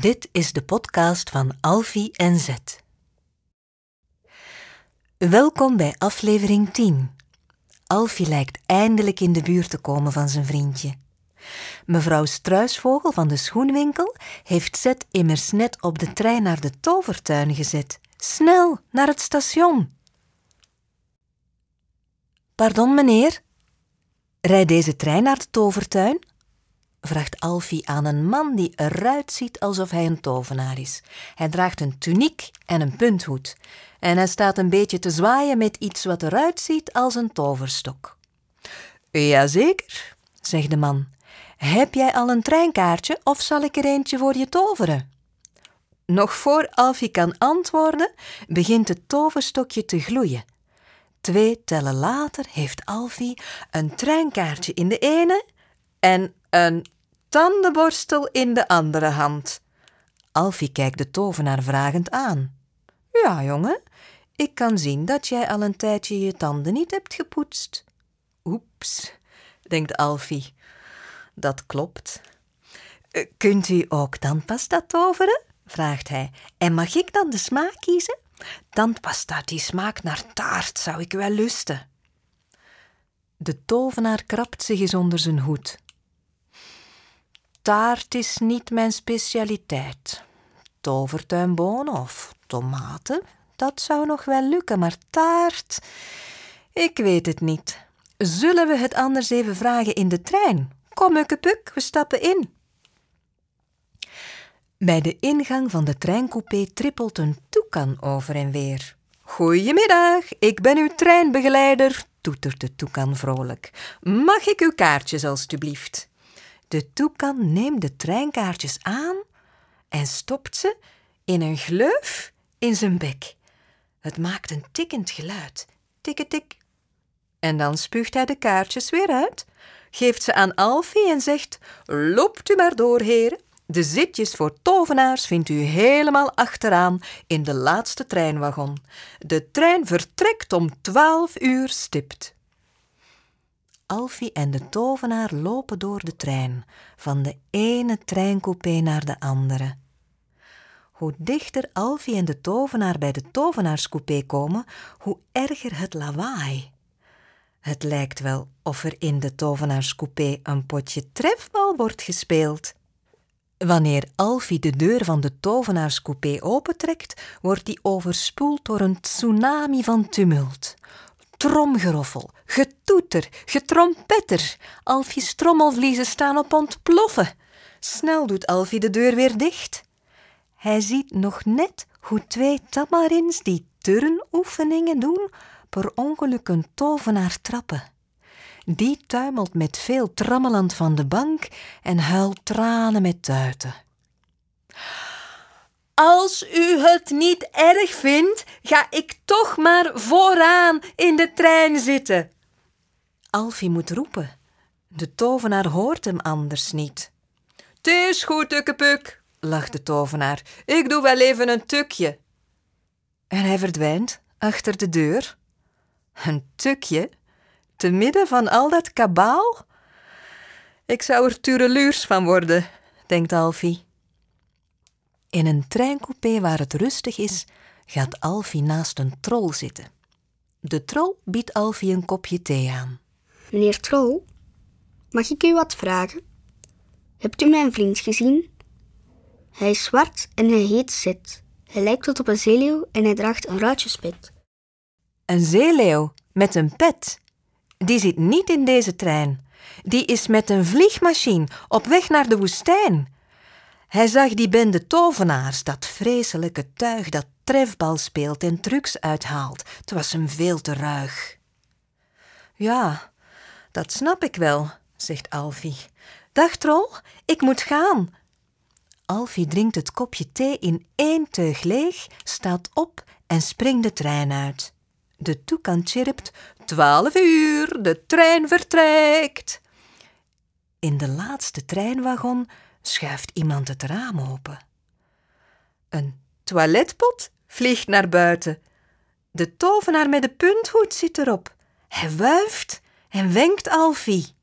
Dit is de podcast van Alfie en Zet. Welkom bij aflevering 10. Alfie lijkt eindelijk in de buurt te komen van zijn vriendje. Mevrouw Struisvogel van de schoenwinkel heeft Zet immers net op de trein naar de tovertuin gezet. Snel, naar het station. Pardon, meneer? Rijd deze trein naar de tovertuin? Vraagt Alfie aan een man die eruit ziet alsof hij een tovenaar is. Hij draagt een tuniek en een punthoed. En hij staat een beetje te zwaaien met iets wat eruit ziet als een toverstok. Jazeker, zegt de man. Heb jij al een treinkaartje of zal ik er eentje voor je toveren? Nog voor Alfie kan antwoorden, begint het toverstokje te gloeien. Twee tellen later heeft Alfie een treinkaartje in de ene en een tandenborstel in de andere hand. Alfie kijkt de tovenaar vragend aan. Ja, jongen, ik kan zien dat jij al een tijdje je tanden niet hebt gepoetst. Oeps, denkt Alfie. Dat klopt. Eh, kunt u ook tandpasta toveren? vraagt hij. En mag ik dan de smaak kiezen? Tandpasta die smaakt naar taart, zou ik wel lusten. De tovenaar krabt zich eens onder zijn hoed. Taart is niet mijn specialiteit. Tovertuinbonen of tomaten, dat zou nog wel lukken, maar taart, ik weet het niet. Zullen we het anders even vragen in de trein? Kom, Ukkepuk, we stappen in. Bij de ingang van de treincoupé trippelt een toekan over en weer. Goedemiddag, ik ben uw treinbegeleider, toetert de toekan vrolijk. Mag ik uw kaartjes, alstublieft? De toekan neemt de treinkaartjes aan en stopt ze in een gleuf in zijn bek. Het maakt een tikkend geluid. Tikketik. En dan spuugt hij de kaartjes weer uit, geeft ze aan Alfie en zegt: Loopt u maar door, heren. De zitjes voor tovenaars vindt u helemaal achteraan in de laatste treinwagon. De trein vertrekt om twaalf uur stipt. Alfie en de tovenaar lopen door de trein, van de ene treincoupé naar de andere. Hoe dichter Alfie en de tovenaar bij de tovenaarscoupé komen, hoe erger het lawaai. Het lijkt wel of er in de tovenaarscoupé een potje trefbal wordt gespeeld. Wanneer Alfie de deur van de tovenaarscoupé opentrekt, wordt die overspoeld door een tsunami van tumult. Tromgeroffel, getoeter, getrompetter. Alfie's trommelvliezen staan op ontploffen. Snel doet Alfie de deur weer dicht. Hij ziet nog net hoe twee tamarins die turnoefeningen doen, per ongeluk een tovenaar trappen. Die tuimelt met veel trammeland van de bank en huilt tranen met tuiten. Als u het niet erg vindt, ga ik toch maar vooraan in de trein zitten. Alfie moet roepen. De tovenaar hoort hem anders niet. Het is goed, Ukkepuk, lacht de tovenaar. Ik doe wel even een tukje. En hij verdwijnt achter de deur. Een tukje? Te midden van al dat kabaal? Ik zou er tureluurs van worden, denkt Alfie. In een treincoupé waar het rustig is, gaat Alfie naast een troll zitten. De troll biedt Alfie een kopje thee aan. Meneer Troll, mag ik u wat vragen? Hebt u mijn vriend gezien? Hij is zwart en hij heet Zet. Hij lijkt wat op een zeeleeuw en hij draagt een ruitjespet. Een zeeleeuw met een pet. Die zit niet in deze trein. Die is met een vliegmachine op weg naar de woestijn. Hij zag die bende tovenaars, dat vreselijke tuig dat trefbal speelt en trucs uithaalt. Het was hem veel te ruig. Ja, dat snap ik wel, zegt Alfie. Dag trol, ik moet gaan. Alfie drinkt het kopje thee in één teug leeg, staat op en springt de trein uit. De toekan chirpt: Twaalf uur, de trein vertrekt. In de laatste treinwagon schuift iemand het raam open. Een toiletpot vliegt naar buiten. De tovenaar met de punthoed zit erop. Hij wuift en wenkt Alfie.